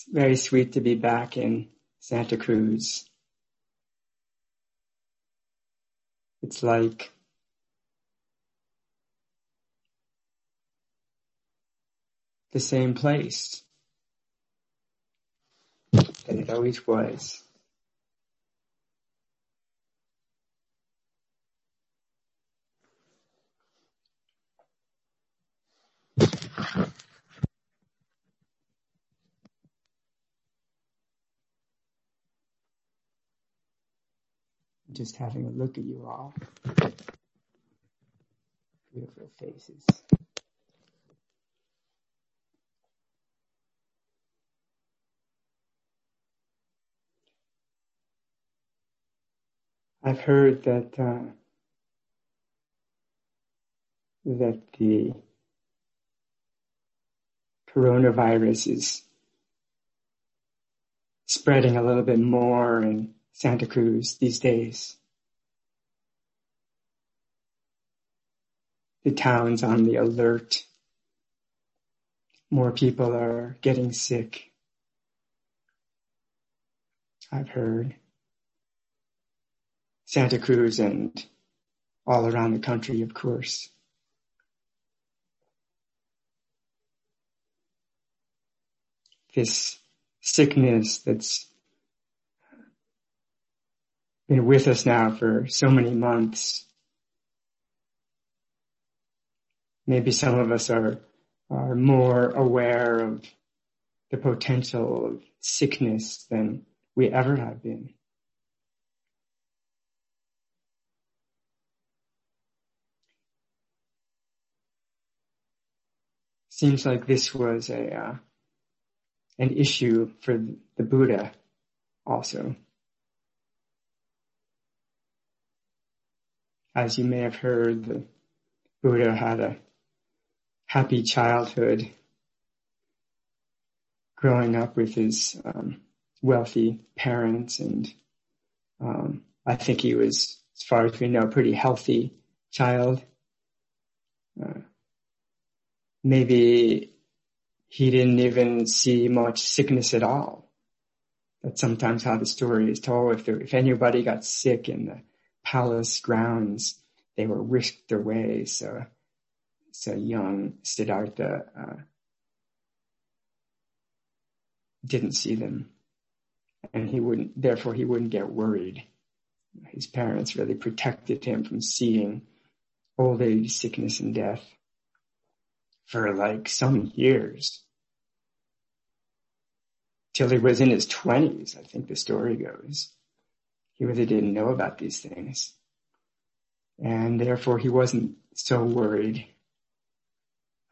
It's very sweet to be back in Santa Cruz. It's like the same place that it always was. Just having a look at you all. Beautiful faces. I've heard that uh, that the coronavirus is spreading a little bit more in Santa Cruz these days. The town's on the alert. More people are getting sick. I've heard. Santa Cruz and all around the country, of course. This sickness that's been with us now for so many months. Maybe some of us are, are more aware of the potential of sickness than we ever have been. seems like this was a uh, an issue for the Buddha also. As you may have heard, the Buddha had a happy childhood growing up with his um, wealthy parents and um, I think he was, as far as we know, a pretty healthy child. Uh, maybe he didn't even see much sickness at all. That's sometimes how the story is told. If, there, if anybody got sick in the palace grounds, they were whisked away. So, so young Siddhartha uh, didn't see them, and he wouldn't. Therefore, he wouldn't get worried. His parents really protected him from seeing old age, sickness, and death for like some years. Till he was in his twenties, I think the story goes. He really didn't know about these things. And therefore he wasn't so worried.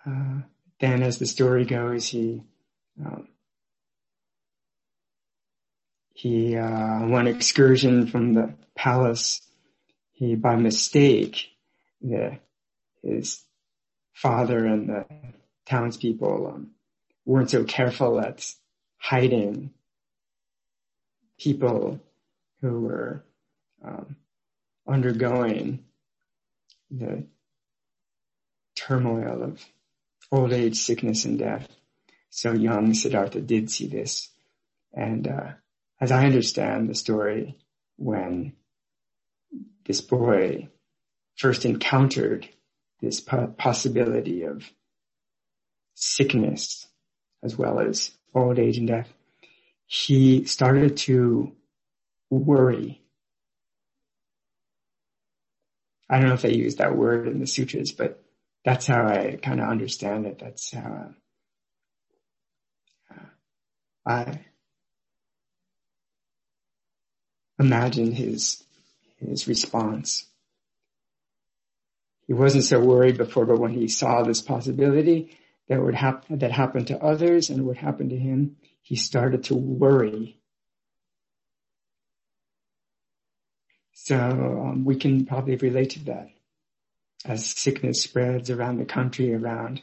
Uh, then as the story goes, he, um, he, uh, one excursion from the palace, he, by mistake, the, his father and the townspeople um, weren't so careful at hiding people who were um, undergoing the turmoil of old age, sickness, and death. So young Siddhartha did see this. And uh, as I understand the story, when this boy first encountered this possibility of sickness as well as old age and death, he started to worry. I don't know if they use that word in the sutras, but that's how I kind of understand it. That's how uh, I imagine his his response. He wasn't so worried before, but when he saw this possibility that would happen, that happened to others and would happen to him, he started to worry. So um, we can probably relate to that as sickness spreads around the country, around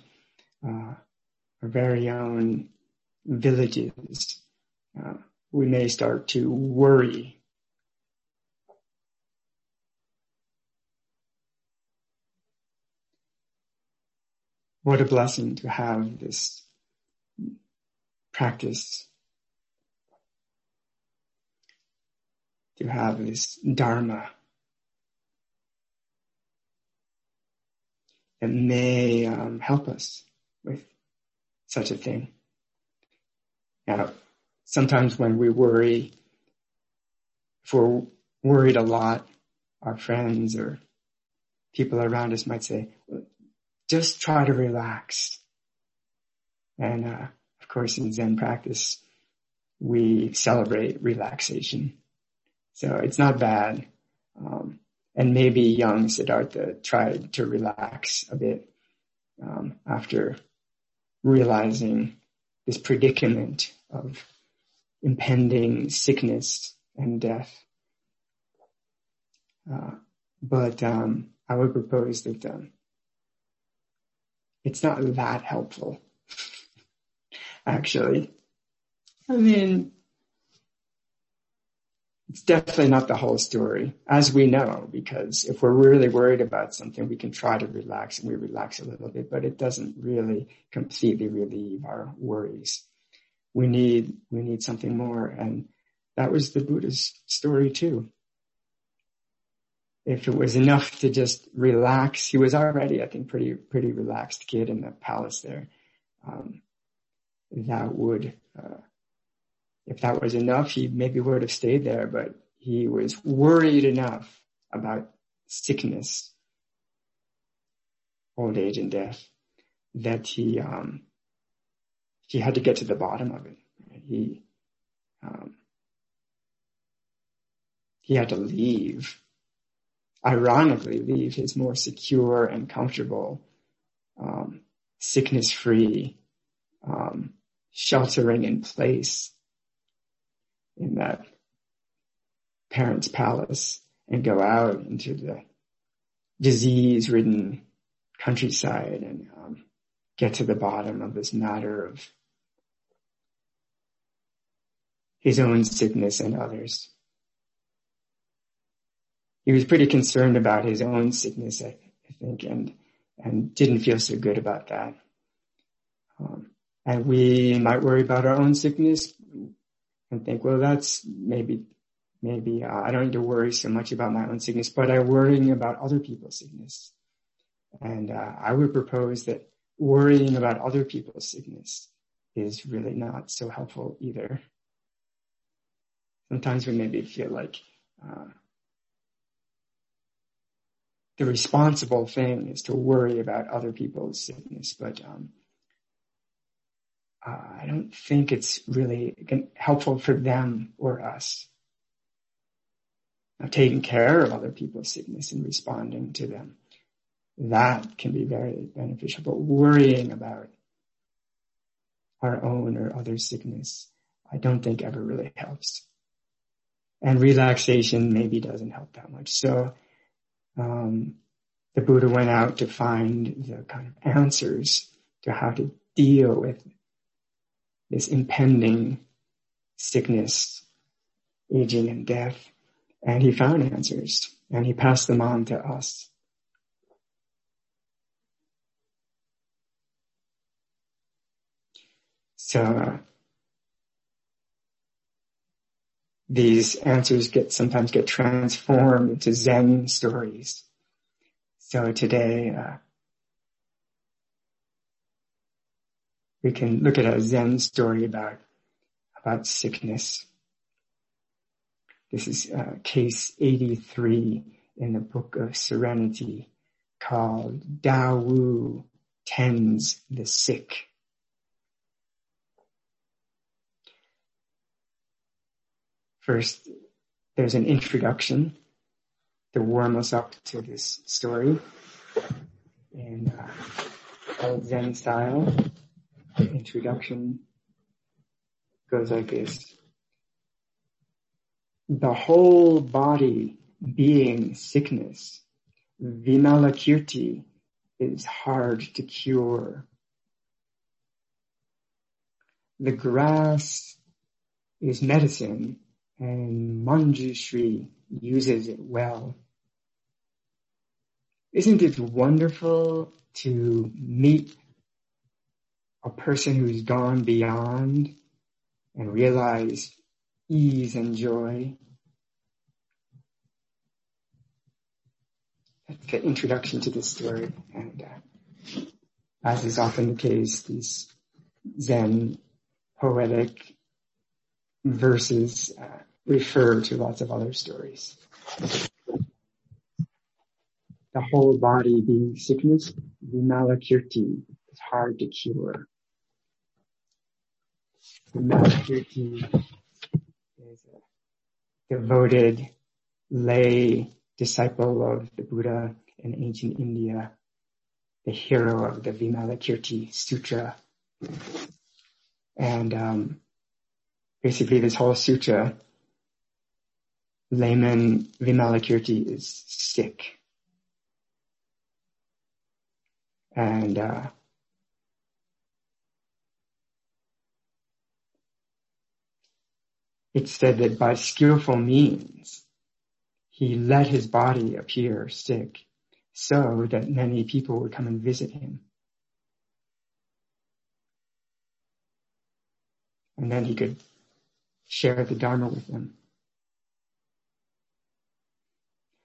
uh, our very own villages. Uh, we may start to worry what a blessing to have this practice to have this dharma that may um, help us with such a thing. Now, sometimes when we worry, if we're worried a lot, our friends or people around us might say, just try to relax. And, uh, of course, in Zen practice, we celebrate relaxation. So it's not bad. Um, and maybe young Siddhartha tried to relax a bit um, after realizing this predicament of impending sickness and death. Uh, but um, I would propose that um, it's not that helpful, actually. I mean, it's definitely not the whole story, as we know, because if we're really worried about something, we can try to relax and we relax a little bit, but it doesn't really completely relieve our worries. We need, we need something more. And that was the Buddha's story too. If it was enough to just relax, he was already, I think, pretty, pretty relaxed kid in the palace there. Um, that would, uh, if that was enough, he maybe would have stayed there, but he was worried enough about sickness, old age and death that he, um, he had to get to the bottom of it. He, um, he had to leave, ironically leave his more secure and comfortable, um, sickness free, um, sheltering in place in that parent's palace and go out into the disease ridden countryside and um, get to the bottom of this matter of his own sickness and others. He was pretty concerned about his own sickness, I, I think, and, and didn't feel so good about that. Um, and we might worry about our own sickness and think, well, that's maybe, maybe uh, I don't need to worry so much about my own sickness, but I'm worrying about other people's sickness. And uh, I would propose that worrying about other people's sickness is really not so helpful either. Sometimes we maybe feel like uh, the responsible thing is to worry about other people's sickness, but um, uh, I don't think it's really helpful for them or us. Now, taking care of other people's sickness and responding to them, that can be very beneficial. But worrying about our own or other sickness, I don't think ever really helps. And relaxation maybe doesn't help that much. So, um, the Buddha went out to find the kind of answers to how to deal with this impending sickness, aging and death. And he found answers and he passed them on to us. So these answers get sometimes get transformed into Zen stories. So today, uh, we can look at a Zen story about, about sickness. This is uh, case 83 in the book of Serenity called Dao Wu Tends the Sick. First, there's an introduction to warm us up to this story in uh, Zen style introduction goes like this. The whole body being sickness, vimalakirti, is hard to cure. The grass is medicine and Manjushri uses it well. Isn't it wonderful to meet a person who's gone beyond and realized ease and joy. That's the introduction to this story. And uh, as is often the case, these Zen poetic verses uh, refer to lots of other stories. The whole body being sickness, Vimalakirti, is hard to cure. Vimalakirti is a devoted lay disciple of the Buddha in ancient India, the hero of the Vimalakirti Sutra. And um, basically this whole sutra, layman Vimalakirti is sick. And uh, it said that by skillful means, he let his body appear sick so that many people would come and visit him. And then he could share the Dharma with them.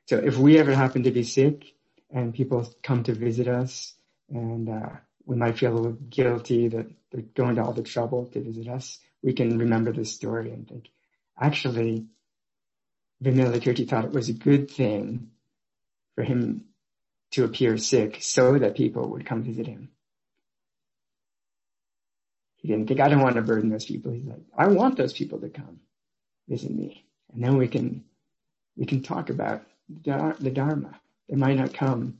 So if we ever happen to be sick and people come to visit us and uh, we might feel a little guilty that they're going to all the trouble to visit us, we can remember this story and think, actually, Vimalakirti thought it was a good thing for him to appear sick so that people would come visit him. He didn't think, I don't want to burden those people. He's like, I want those people to come visit me. And then we can, we can talk about the Dharma. They might not come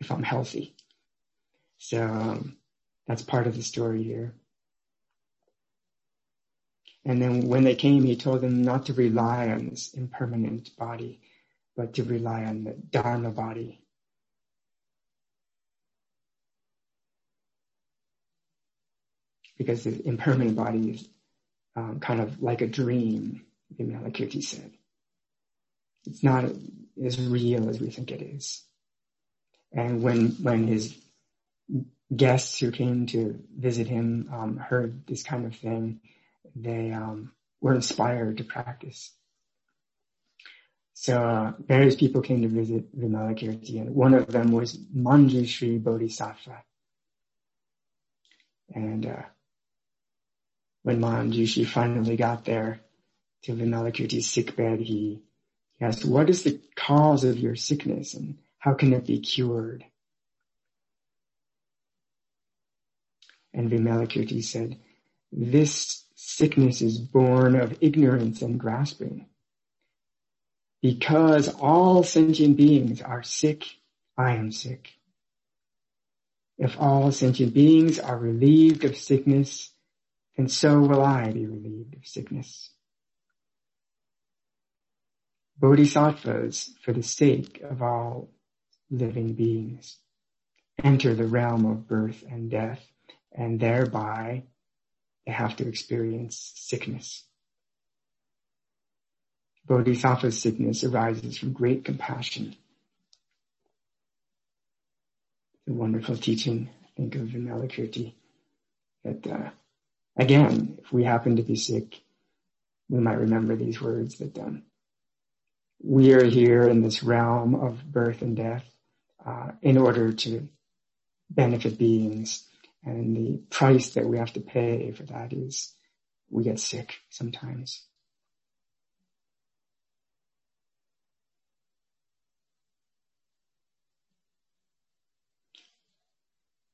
if I'm healthy. So um, that's part of the story here. And then when they came, he told them not to rely on this impermanent body, but to rely on the Dharma body. Because the impermanent body is um, kind of like a dream, Vimalakirti said. It's not as real as we think it is. And when, when his guests who came to visit him um, heard this kind of thing, they um, were inspired to practice. So uh, various people came to visit Vimalakirti, and one of them was Manjushri Bodhisattva. And uh, when Manjushri finally got there to Vimalakirti's sickbed, he, he asked, "What is the cause of your sickness, and how can it be cured?" And Vimalakirti said, "This sickness is born of ignorance and grasping. Because all sentient beings are sick, I am sick. If all sentient beings are relieved of sickness, then so will I be relieved of sickness. Bodhisattvas, for the sake of all living beings, enter the realm of birth and death, and thereby they have to experience sickness. Bodhisattva's sickness arises from great compassion. The wonderful teaching, I think, of Vimalakirti, that, uh, again, if we happen to be sick, we might remember these words that, um, we are here in this realm of birth and death, uh, in order to benefit beings and the price that we have to pay for that is we get sick sometimes.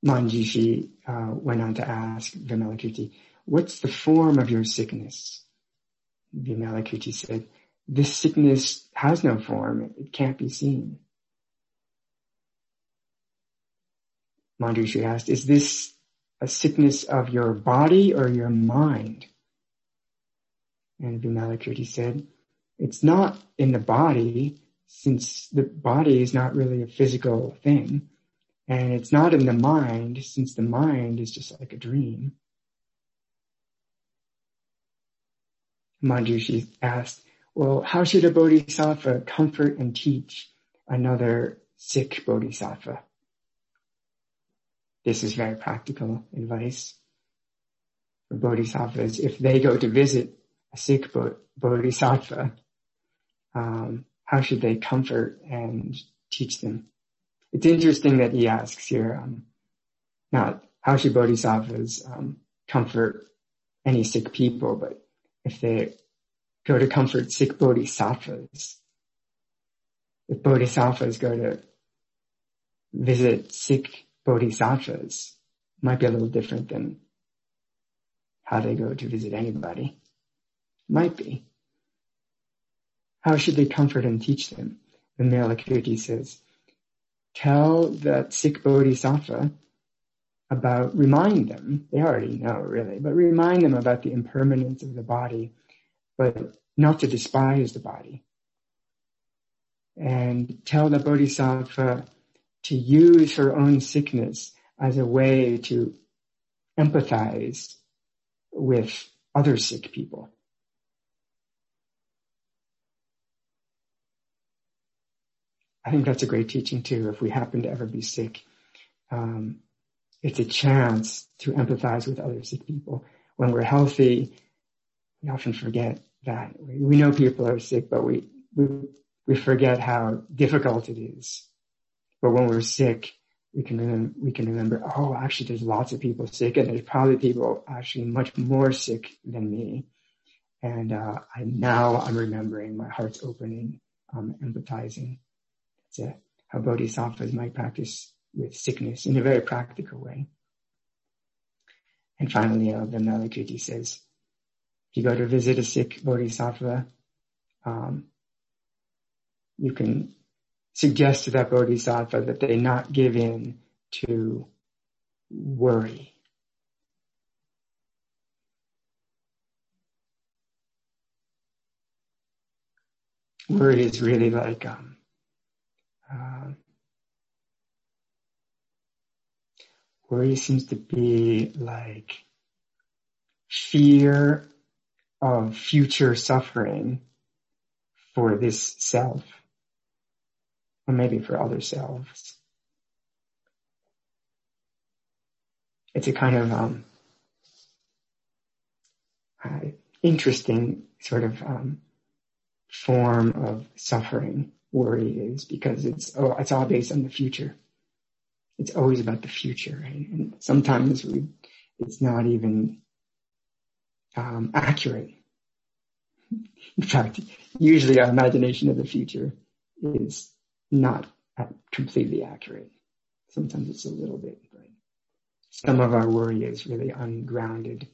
Manjushri uh, went on to ask Vimalakirti, what's the form of your sickness? Vimalakirti said, this sickness has no form. It can't be seen. Manjushri asked, is this a sickness of your body or your mind? And Vimalakirti said, it's not in the body since the body is not really a physical thing. And it's not in the mind since the mind is just like a dream. Manjushri asked, well, how should a bodhisattva comfort and teach another sick bodhisattva? This is very practical advice for bodhisattvas. If they go to visit a sick bodhisattva, um, how should they comfort and teach them. It's interesting that he asks here, um, not how should bodhisattvas um, comfort any sick people, but if they go to comfort sick bodhisattvas, if bodhisattvas go to visit sick bodhisattvas, might be a little different than how they go to visit anybody. Might be. How should they comfort and teach them? The Vimalakirti says, tell that sick bodhisattva about, remind them, they already know really, but remind them about the impermanence of the body, but not to despise the body. And tell the bodhisattva to use her own sickness as a way to empathize with other sick people. I think that's a great teaching too. If we happen to ever be sick, um, it's a chance to empathize with other sick people. When we're healthy, we often forget that. We, know people are sick, but we, we, we forget how difficult it is. But when we're sick, we can remember, we can remember, oh, actually there's lots of people sick and there's probably people actually much more sick than me. And, uh, I, now I'm remembering my heart's opening, um, empathizing. That's it. How bodhisattvas might practice with sickness in a very practical way. And finally, uh, the Vimalakirti says, if you go to visit a sick bodhisattva, um, you can suggest to that bodhisattva that they not give in to worry. Worry is really like um, uh, worry seems to be like fear of future suffering for this self or maybe for other selves. It's a kind of um, uh, interesting sort of um, form of suffering worry is because it's oh it's all based on the future. It's always about the future, right? and sometimes we it's not even um, accurate. In fact, usually our imagination of the future is not completely accurate. Sometimes it's a little bit, but some of our worry is really ungrounded,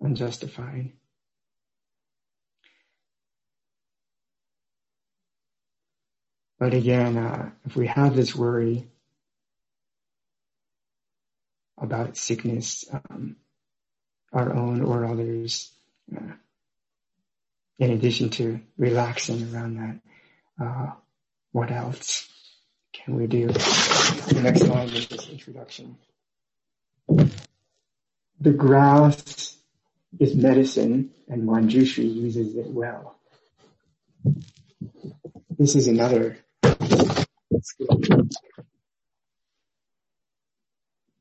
unjustified. But again, uh, if we have this worry about sickness, um, our own or others, uh, in addition to relaxing around that, uh, what else can we do? The next slide is this introduction. The grass is medicine and Manjushri uses it well. This is another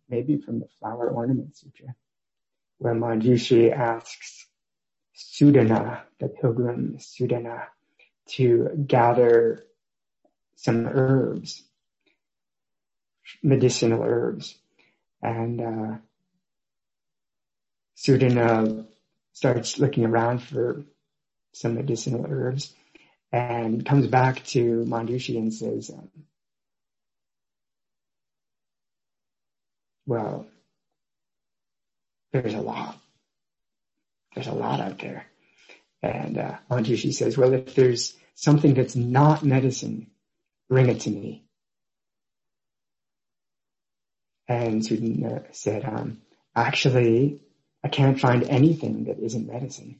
maybe from the Flower Ornament Sutra, where Manjushri asks Sudana, the pilgrim Sudana, to gather some herbs, medicinal herbs. And uh, Sudana starts looking around for some medicinal herbs and comes back to Manjushri and says, um, well, there's a lot. There's a lot out there. And uh, says, well, if there's something that's not medicine, bring it to me. And Sudana said, um, actually, I can't find anything that isn't medicine.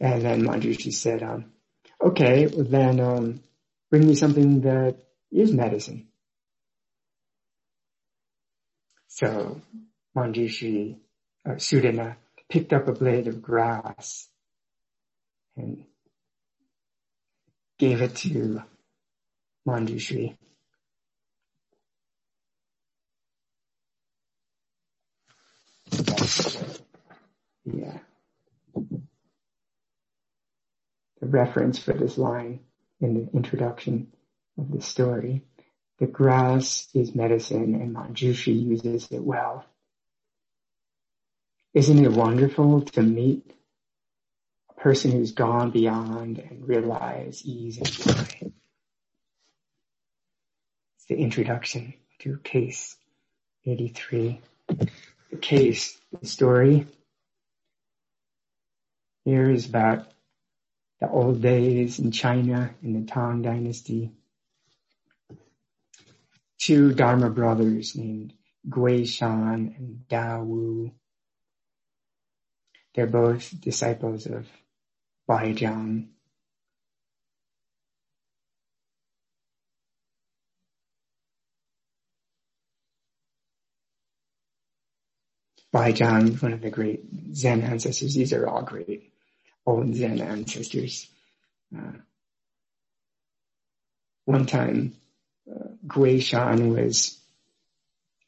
And then Manjushri said, um, okay, then um, bring me something that is medicine. So Manjushri, uh, Sudana picked up a blade of grass and gave it to Manjushri. Yeah. The reference for this line in the introduction of the story. The grass is medicine and Manjushri uses it well. Isn't it wonderful to meet person who's gone beyond and realized ease and joy? It's the introduction to case 83. The case, the story here is about the old days in China in the Tang Dynasty. Two Dharma brothers named Gui Shan and Dao Wu. They're both disciples of Bai Zhang, one of the great Zen ancestors. These are all great old Zen ancestors. Uh, one time, uh, Gui Shan was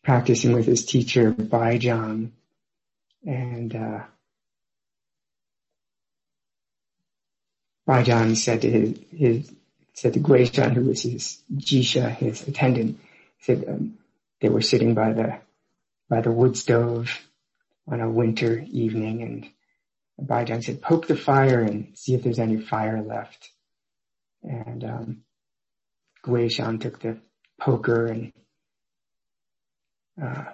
practicing with his teacher Bai Zhang, and uh, Zhang said to his, his said to Gui Shan, who was his jisha, his attendant, said um, they were sitting by the by the wood stove on a winter evening, and Bai Zhang said, poke the fire and see if there's any fire left. And um, Guishan took the poker and uh,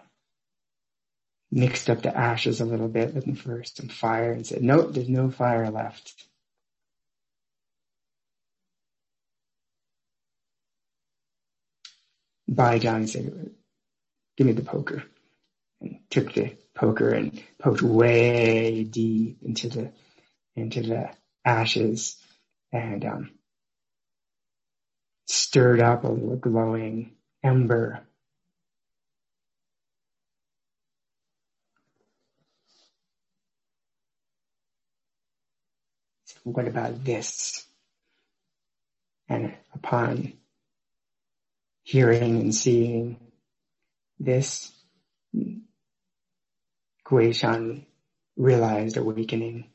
mixed up the ashes a little bit, looking for some fire, and said, nope, there's no fire left. Bai Zhang said, give me the poker, and took the poker and poked way deep into the into the ashes and um, stirred up a little glowing ember. What about this? And upon hearing and seeing this, Gui Shan realized awakening.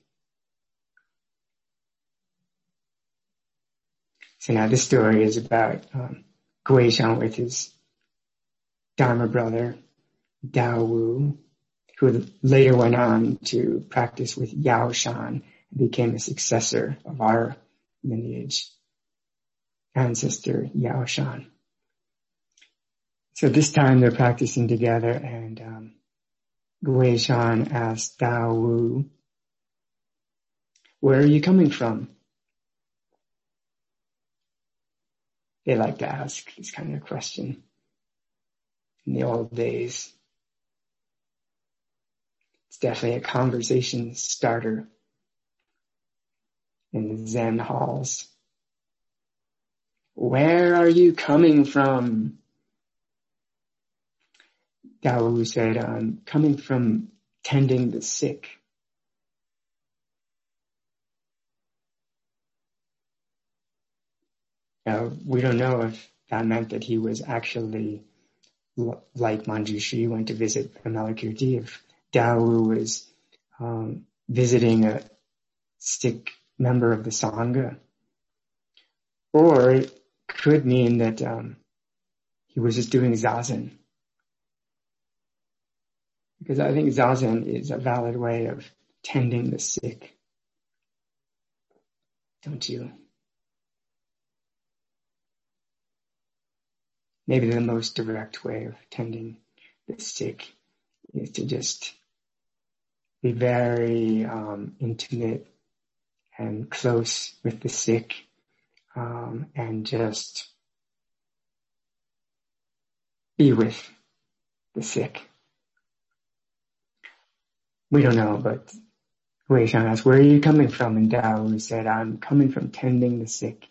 So now this story is about um, Gui Shan with his Dharma brother, Dao Wu, who later went on to practice with Yao Shan and became a successor of our lineage ancestor Yao Shan. So this time they're practicing together and um, Gui asked Dao Wu, where are you coming from? They like to ask this kind of question in the old days. It's definitely a conversation starter in the Zen halls. Where are you coming from? Dao said, coming from tending the sick. Now, we don't know if that meant that he was actually like Manjushri went to visit Vimalakirti, if Dao was um, visiting a sick member of the Sangha. Or it could mean that um, he was just doing zazen because I think zazen is a valid way of tending the sick. Don't you? Maybe the most direct way of tending the sick is to just be very um, intimate and close with the sick um, and just be with the sick we don't know, but Gui Shan asked, where are you coming from? And Dao said, I'm coming from tending the sick.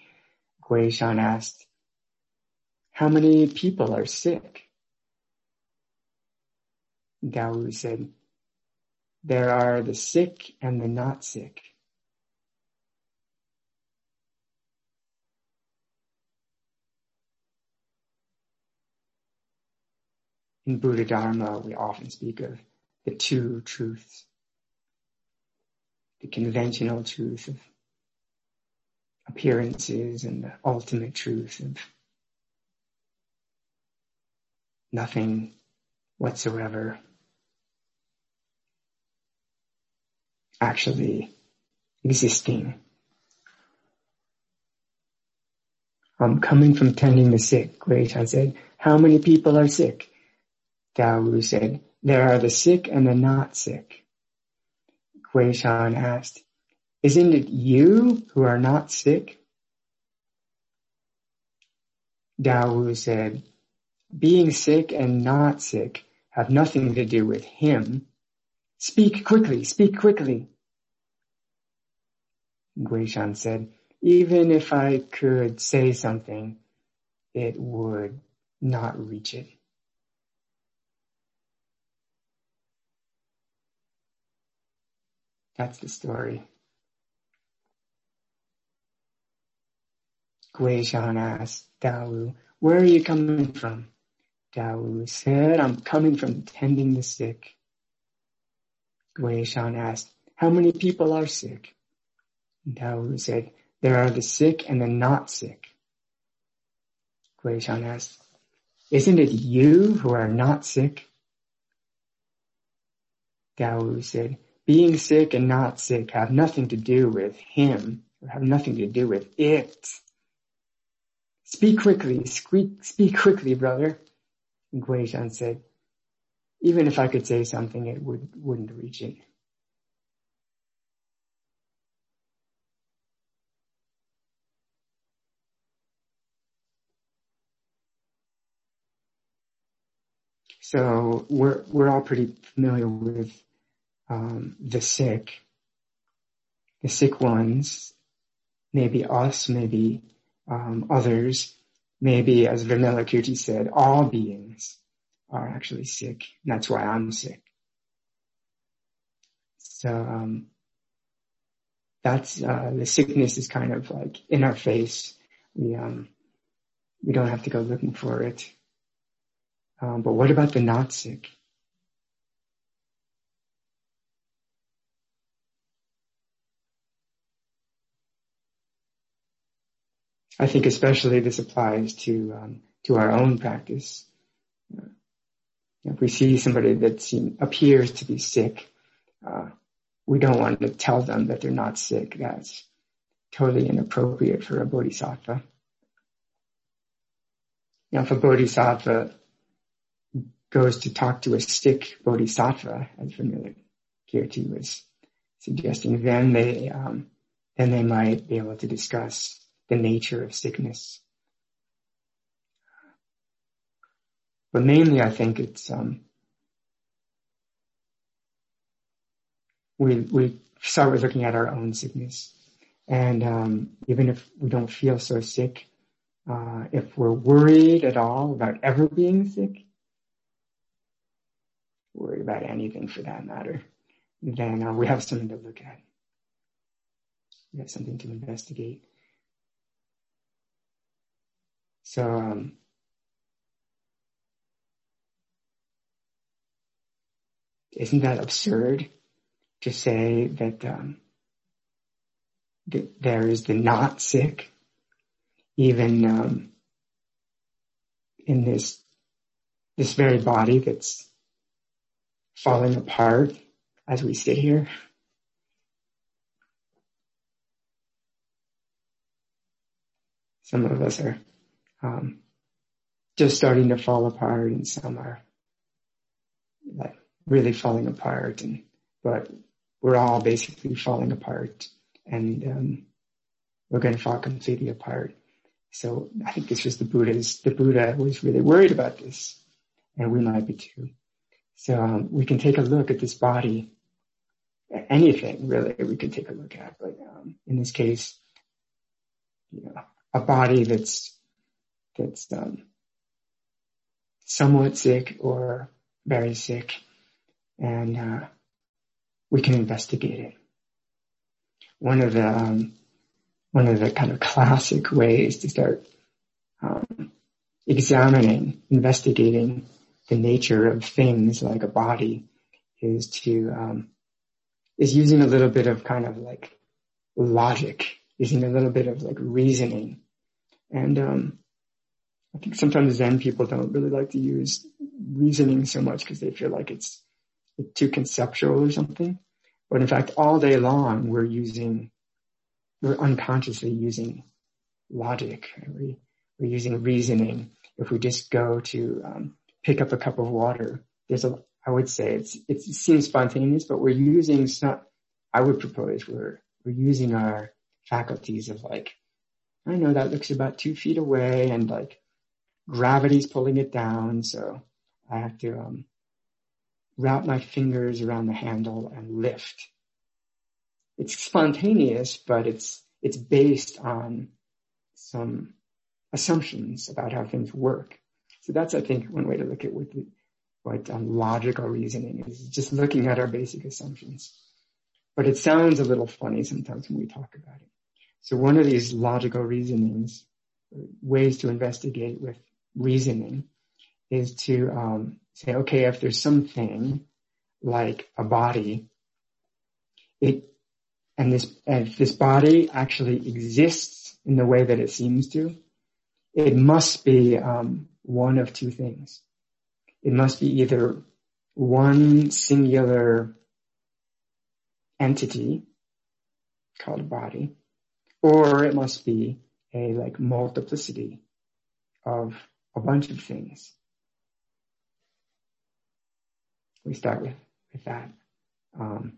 Gui Shan asked, how many people are sick? Dao said, there are the sick and the not sick. In Buddha Dharma, we often speak of the two truths. The conventional truth of appearances and the ultimate truth of nothing whatsoever actually existing. I'm coming from tending the sick. Guishan said, how many people are sick? Dawu said, there are the sick and the not sick. Guishan asked, isn't it you who are not sick? Dao Wu said, being sick and not sick have nothing to do with him. Speak quickly, speak quickly. Guishan said, even if I could say something, it would not reach it. That's the story. Guishan asked Dawu, where are you coming from? Dawu said, I'm coming from tending the sick. Guishan asked, how many people are sick? Dawu said, there are the sick and the not sick. Guishan asked, isn't it you who are not sick? Dawu said, being sick and not sick have nothing to do with him, have nothing to do with it. Speak quickly, speak, speak quickly, brother. Guishan said, even if I could say something, it would, wouldn't reach it. So we're, we're all pretty familiar with um, the sick, the sick ones, maybe us, maybe um, others, maybe as Vimalakirti said, all beings are actually sick. That's why I'm sick. So um, that's uh, the sickness is kind of like in our face. We um, we don't have to go looking for it. Um, but what about the not sick? I think especially this applies to um, to our own practice. If we see somebody that seem, appears to be sick, uh, we don't want to tell them that they're not sick. That's totally inappropriate for a bodhisattva. Now, if a bodhisattva goes to talk to a sick bodhisattva, as familiar Kirti was suggesting, then they um, then they might be able to discuss the nature of sickness. But mainly I think it's, um, we, we start with looking at our own sickness. And um, even if we don't feel so sick, uh, if we're worried at all about ever being sick, worried about anything for that matter, then uh, we have something to look at. We have something to investigate. So, um, isn't that absurd to say that, um, there is the not sick, even um, in this this very body that's falling apart as we sit here? Some of us are um, just starting to fall apart and some are like really falling apart and, but we're all basically falling apart and, um, we're going to fall completely apart. So I think this was the Buddha's, the Buddha was really worried about this and we might be too. So um, we can take a look at this body, anything really we could take a look at, but um, in this case, you know, a body that's that's um, somewhat sick or very sick, and uh, we can investigate it. One of the um, one of the kind of classic ways to start um, examining, investigating the nature of things like a body is to um, is using a little bit of kind of like logic using a little bit of like reasoning. And, um, I think sometimes Zen people don't really like to use reasoning so much because they feel like it's too conceptual or something. But in fact, all day long, we're using, we're unconsciously using logic. We, we're using reasoning. If we just go to um, pick up a cup of water, there's a, I would say it's, it seems spontaneous, but we're using, it's not, I would propose we're, we're using our faculties of like, I know that looks about two feet away and like gravity's pulling it down. So I have to, um, wrap my fingers around the handle and lift. It's spontaneous, but it's, it's based on some assumptions about how things work. So that's, I think, one way to look at what, the, what um, logical reasoning is, just looking at our basic assumptions. But it sounds a little funny sometimes when we talk about it. So one of these logical reasonings, ways to investigate with reasoning, is to um, say, okay, if there's something like a body, it and this and if this body actually exists in the way that it seems to, it must be um, one of two things. It must be either one singular entity called a body, or it must be a like multiplicity of a bunch of things. We start with, with that um,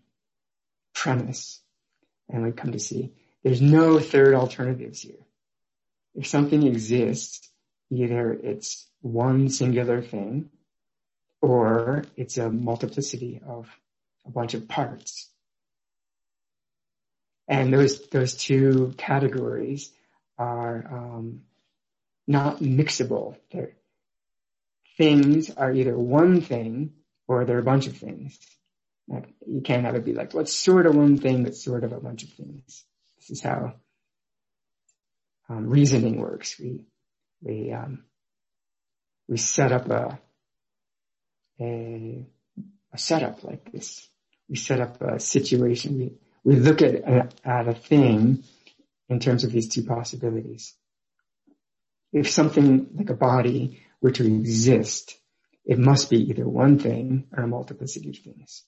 premise and we come to see there's no third alternatives here. If something exists, either it's one singular thing or it's a multiplicity of a bunch of parts. And those, those two categories are, um, not mixable. They're, things are either one thing or they're a bunch of things. Like, you can't have it be like, what's sort of one thing that's sort of a bunch of things. This is how um, reasoning works. We, we, um, we set up a, a, a setup like this. We set up a situation. We, we look at, at a thing in terms of these two possibilities. If something like a body were to exist, it must be either one thing or a multiplicity of things.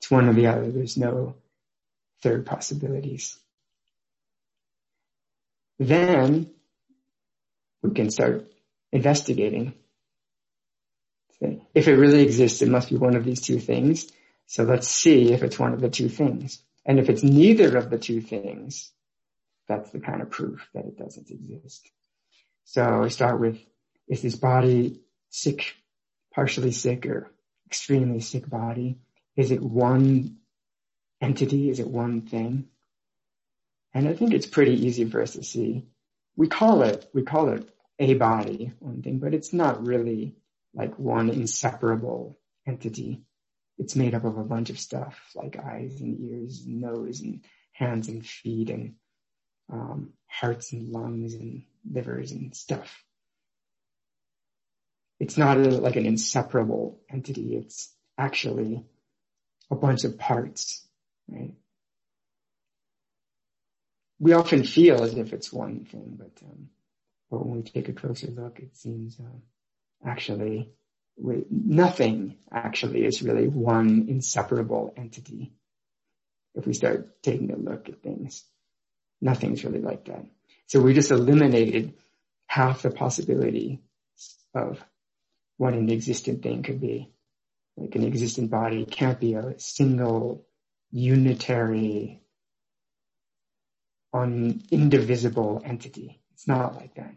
It's one or the other. There's no third possibilities. Then we can start investigating. If it really exists, it must be one of these two things. So let's see if it's one of the two things. And if it's neither of the two things, that's the kind of proof that it doesn't exist. So we start with, is this body sick, partially sick or extremely sick body? Is it one entity? Is it one thing? And I think it's pretty easy for us to see. We call it, we call it a body, one thing, but it's not really like one inseparable entity. It's made up of a bunch of stuff like eyes and ears and nose and hands and feet and um, hearts and lungs and livers and stuff. It's not a, like an inseparable entity. It's actually a bunch of parts, right? We often feel as if it's one thing, but, um, but when we take a closer look, it seems uh, actually we, nothing actually is really one inseparable entity. If we start taking a look at things, nothing's really like that. So we just eliminated half the possibility of what an existent thing could be like an existent body can't be a single, unitary, un, indivisible entity. It's not like that.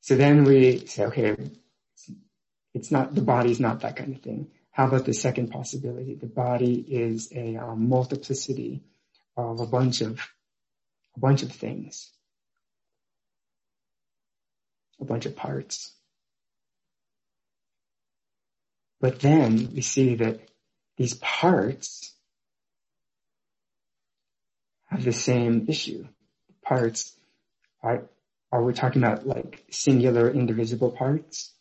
So then we say, okay, it's not, the body's not that kind of thing. How about the second possibility? The body is a um, multiplicity of a bunch of, a bunch of things. A bunch of parts. But then we see that these parts have the same issue. Parts are, are we talking about like singular indivisible parts?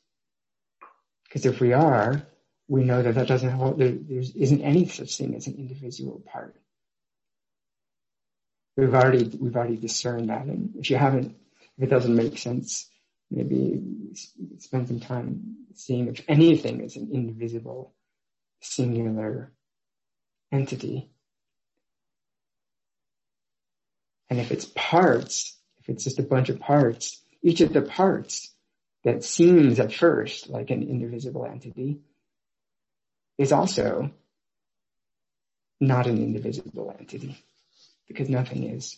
Because if we are, we know that that doesn't hold, there, there isn't any such thing as an individual part. We've already we've already discerned that, and if you haven't, if it doesn't make sense, maybe spend some time seeing if anything is an indivisible, singular entity. And if it's parts, if it's just a bunch of parts, each of the parts that seems at first like an indivisible entity is also not an indivisible entity because nothing is.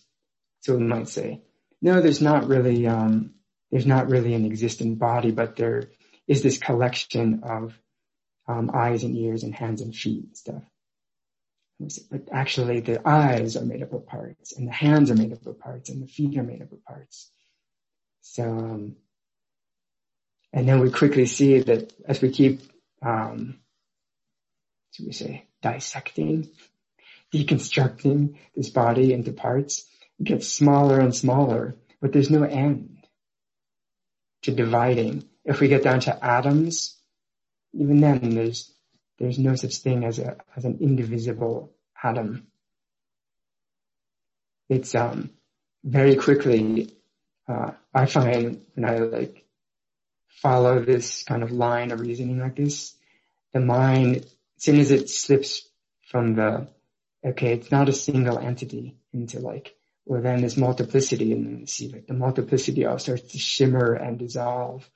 So we might say, no, there's not really, um, there's not really an existing body, but there is this collection of um, eyes and ears and hands and feet and stuff. But actually the eyes are made up of parts and the hands are made up of parts and the feet are made up of parts. So, um, and then we quickly see that as we keep, um, should we say, dissecting, deconstructing this body into parts, gets smaller and smaller, but there's no end to dividing. If we get down to atoms, even then there's there's no such thing as a as an indivisible atom. It's um very quickly uh, I find when I like follow this kind of line of reasoning like this, the mind, as soon as it slips from the okay, it's not a single entity into like, well then there's multiplicity and then see like the multiplicity all starts to shimmer and dissolve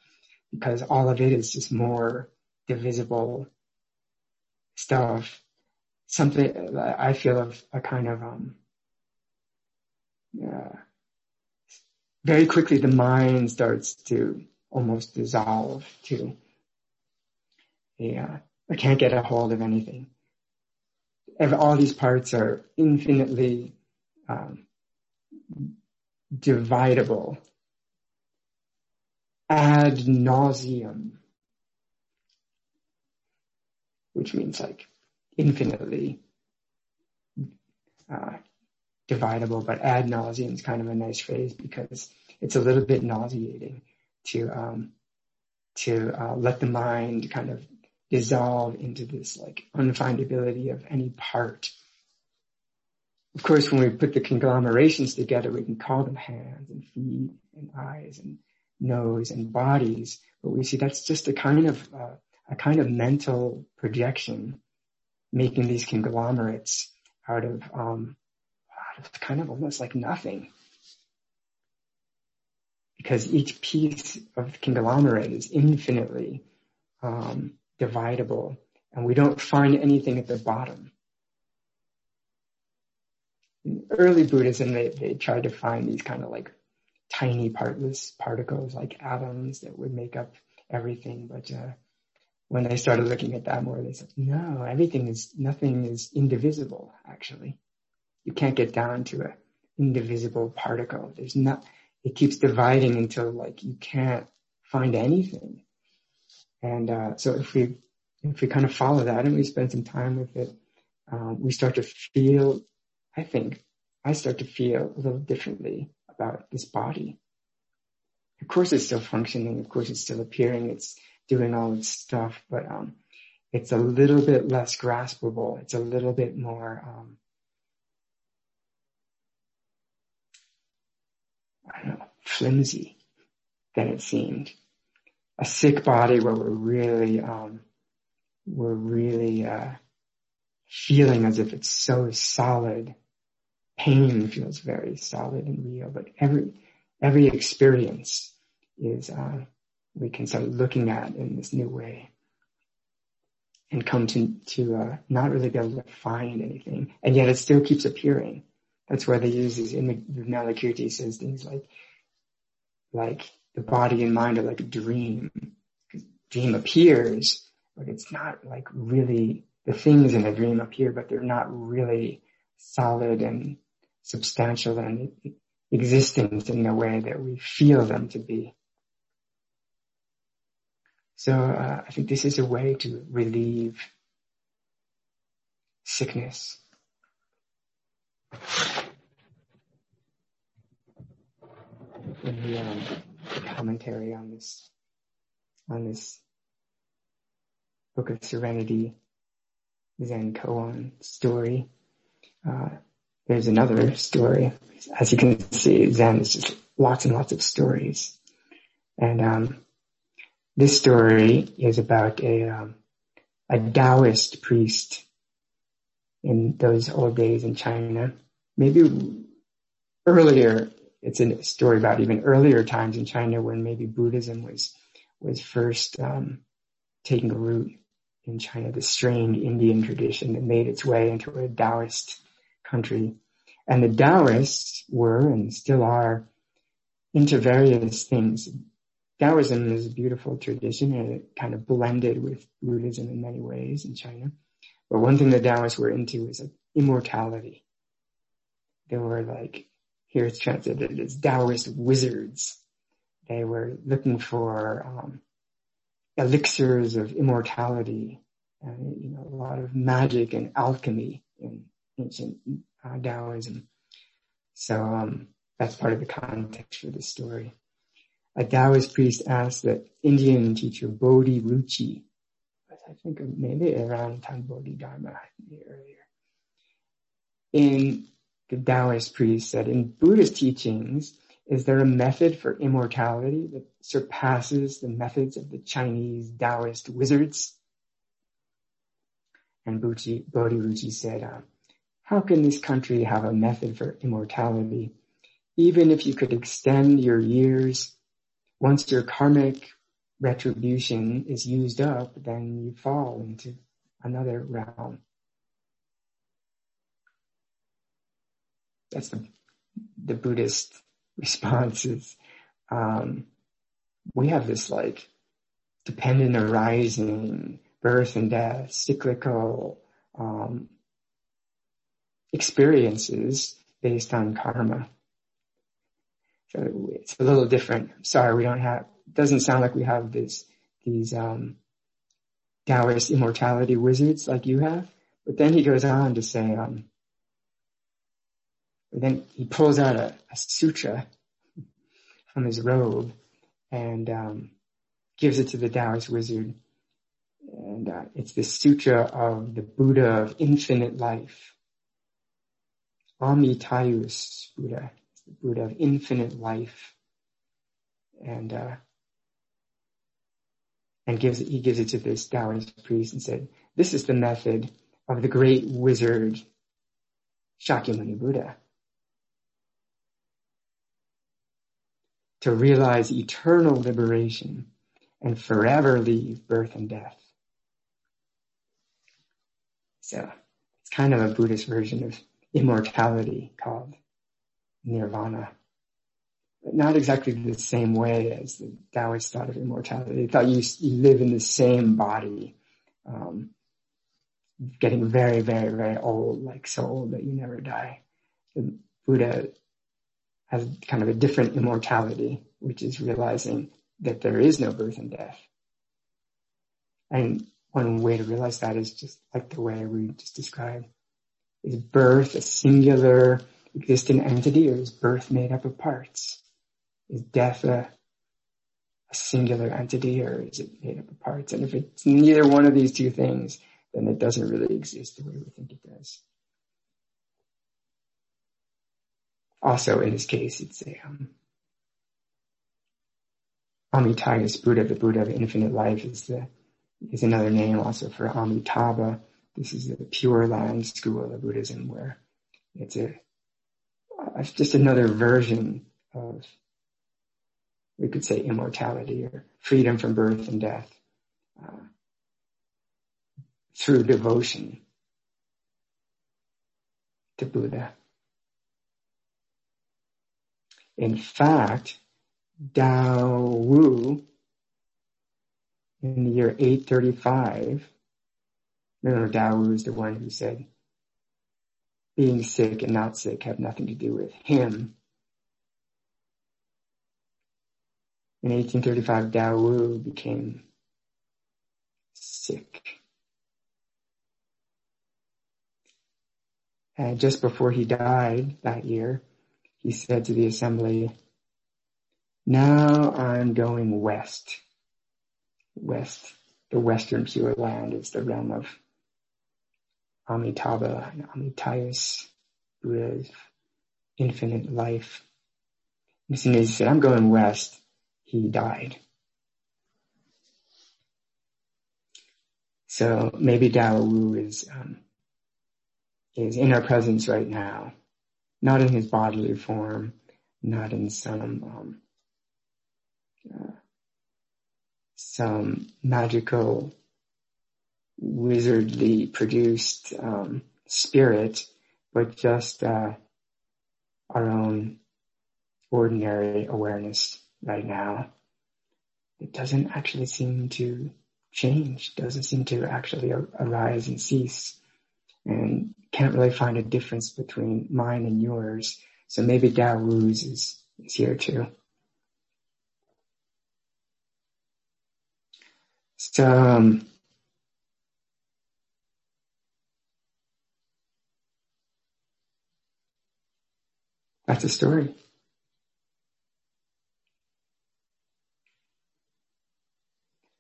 because all of it is just more divisible stuff. Something I feel of a kind of um yeah. Very quickly the mind starts to almost dissolve to yeah I can't get a hold of anything all these parts are infinitely um, dividable ad nauseum, which means like infinitely uh, dividable, but ad nauseum is kind of a nice phrase because it's a little bit nauseating to um, to uh, let the mind kind of dissolve into this like unfindability of any part. Of course, when we put the conglomerations together, we can call them hands and feet and eyes and nose and bodies, but we see that's just a kind of uh, a kind of mental projection, making these conglomerates out of um, out of kind of almost like nothing, because each piece of the conglomerate is infinitely um, dividable and we don't find anything at the bottom. In early Buddhism, they, they tried to find these kind of like tiny partless particles like atoms that would make up everything. But, uh, when they started looking at that more, they said, no, everything is, nothing is indivisible, actually. You can't get down to an indivisible particle. There's not, it keeps dividing until like you can't find anything. And uh, so if we if we kind of follow that and we spend some time with it, um, we start to feel. I think I start to feel a little differently about this body. Of course, it's still functioning. Of course, it's still appearing. It's doing all its stuff, but um, it's a little bit less graspable. It's a little bit more. Um, I don't know, flimsy than it seemed a sick body where we're really, um, we're really, uh, feeling as if it's so solid. Pain feels very solid and real, but every, every experience is, uh, we can start looking at in this new way and come to, to, uh, not really be able to find anything. And yet it still keeps appearing. That's why they use these in the Vimalakirti says things like, like the body and mind are like a dream. Dream appears, but it's not like really, the things in the dream appear, but they're not really solid and substantial and existent in the way that we feel them to be. So uh, I think this is a way to relieve sickness. Um, commentary on this, on this book of serenity, Zen koan story. Uh, there's another story. As you can see, Zen is just lots and lots of stories. And um, this story is about a um, a Taoist priest in those old days in China. Maybe earlier, it's a story about even earlier times in China when maybe Buddhism was was first um, taking root in China, the strained Indian tradition that made its way into a Taoist country. And the Taoists were and still are into various things. Taoism is a beautiful tradition and it kind of blended with Buddhism in many ways in China. But one thing the Taoists were into is like immortality. They were like, here it's translated as Taoist wizards. They were looking for um, elixirs of immortality and you know a lot of magic and alchemy in ancient uh, Taoism. So um, that's part of the context for the story. A Taoist priest asked the Indian teacher Bodhi Ruchi, I think maybe around time Bodhidharma earlier. In the Taoist priest said, in Buddhist teachings, is there a method for immortality that surpasses the methods of the Chinese Taoist wizards? And Bodhi Ruchi said, uh, how can this country have a method for immortality? Even if you could extend your years, once your karmic retribution is used up, then you fall into another realm. That's the, the Buddhist responses, um, we have this like dependent arising, birth and death, cyclical um, experiences based on karma. So it's a little different. Sorry, we don't have. Doesn't sound like we have this these um, Taoist immortality wizards like you have. But then he goes on to say, um, then he pulls out a, a sutra from his robe and um, gives it to the Taoist wizard. And uh, it's the sutra of the Buddha of infinite life. Amitayus Buddha, the Buddha of infinite life. And, uh, and gives it, he gives it to this Taoist priest and said, this is the method of the great wizard Shakyamuni Buddha. To realize eternal liberation and forever leave birth and death. So it's kind of a Buddhist version of immortality called nirvana. But not exactly the same way as the Taoists thought of immortality. They thought you, you live in the same body, um, getting very, very, very old, like so old that you never die. The Buddha has kind of a different immortality, which is realizing that there is no birth and death. And one way to realize that is just like the way we just described. Is birth a singular existing entity or is birth made up of parts? Is death a, a singular entity or is it made up of parts? And if it's neither one of these two things, then it doesn't really exist the way we think it does. Also, in his case, it's a um, Amitayus Buddha, the Buddha of infinite life, is the is another name also for Amitabha. This is the Pure Land school of Buddhism, where it's a it's just another version of we could say immortality or freedom from birth and death uh, through devotion to Buddha. In fact, Dao Wu in the year 835, remember Dao Wu is the one who said being sick and not sick have nothing to do with him. In 1835, Dao Wu became sick. And just before he died that year, he said to the assembly, now I'm going west. West, the western pure land is the realm of Amitabha and Amitayus Buddha's infinite life. As soon as he said, I'm going west, he died. So maybe Dao Wu is, um, is in our presence right now, not in his bodily form, not in some, um, uh, some magical, wizardly produced um, spirit, but just uh, our own ordinary awareness right now. It doesn't actually seem to change, doesn't seem to actually arise and cease, and can't really find a difference between mine and yours. So maybe Dao Wu's is, is here too. So, um, that's a story.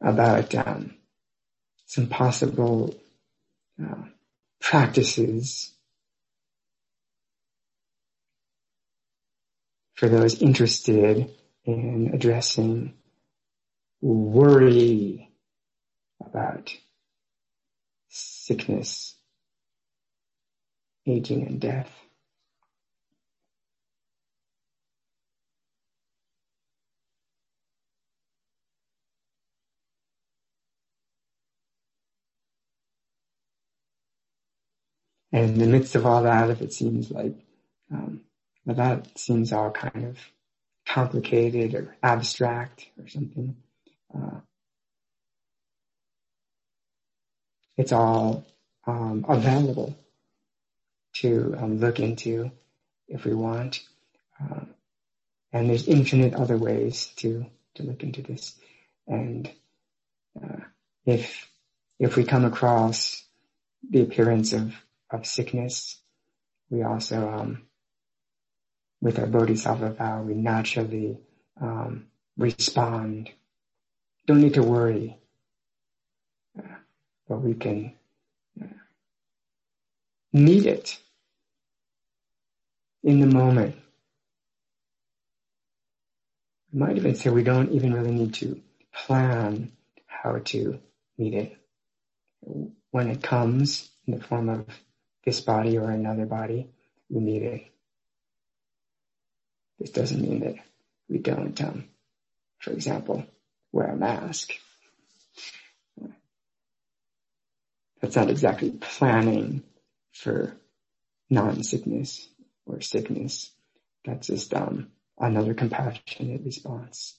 About um, some possible uh, practices for those interested in addressing worry about sickness, aging and death. And in the midst of all that, if it seems like um, that seems all kind of complicated or abstract or something, uh, it's all um, available to um, look into if we want. Uh, and there's infinite other ways to, to look into this. And uh, if if we come across the appearance of, of sickness, we also, um, with our bodhisattva vow, we naturally um, respond. Don't need to worry but we can meet it in the moment. We might even say we don't even really need to plan how to meet it. When it comes in the form of this body or another body, we need it. This doesn't mean that we don't, um, for example, wear a mask that's not exactly planning for non-sickness or sickness. That's just um, another compassionate response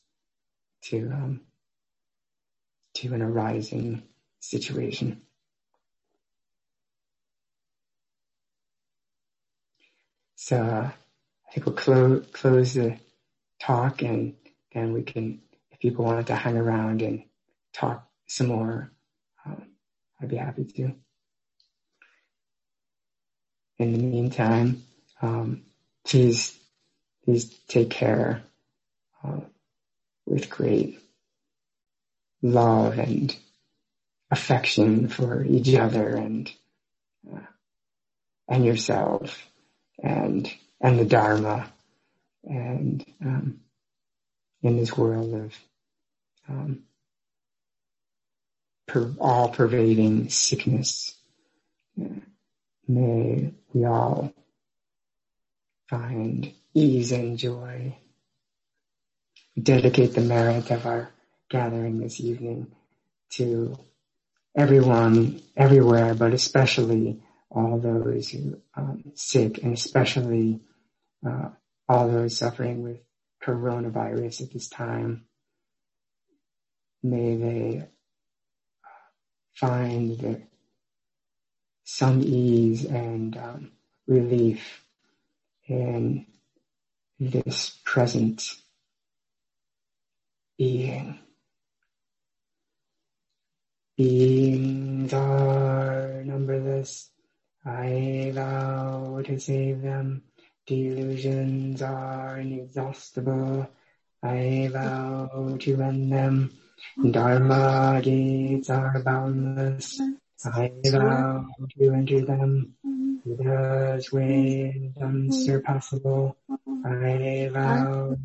to um, to an arising situation. So uh, I think we'll close close the talk, and then we can, if people wanted to hang around and talk some more, um, I'd be happy to. In the meantime, um, please, please take care uh, with great love and affection for each other and uh, and yourself and and the Dharma and um, in this world of um, per, all pervading sickness. May we all find ease and joy. We Dedicate the merit of our gathering this evening to everyone, everywhere, but especially all those um, sick and especially uh, all those suffering with coronavirus at this time. May they find some ease and um, relief in this present being. Beings are numberless. I vow to save them. Delusions are inexhaustible. I vow to end them. Dharma gates are boundless. I vow to enter them Buddha's way unsurpassable. I vow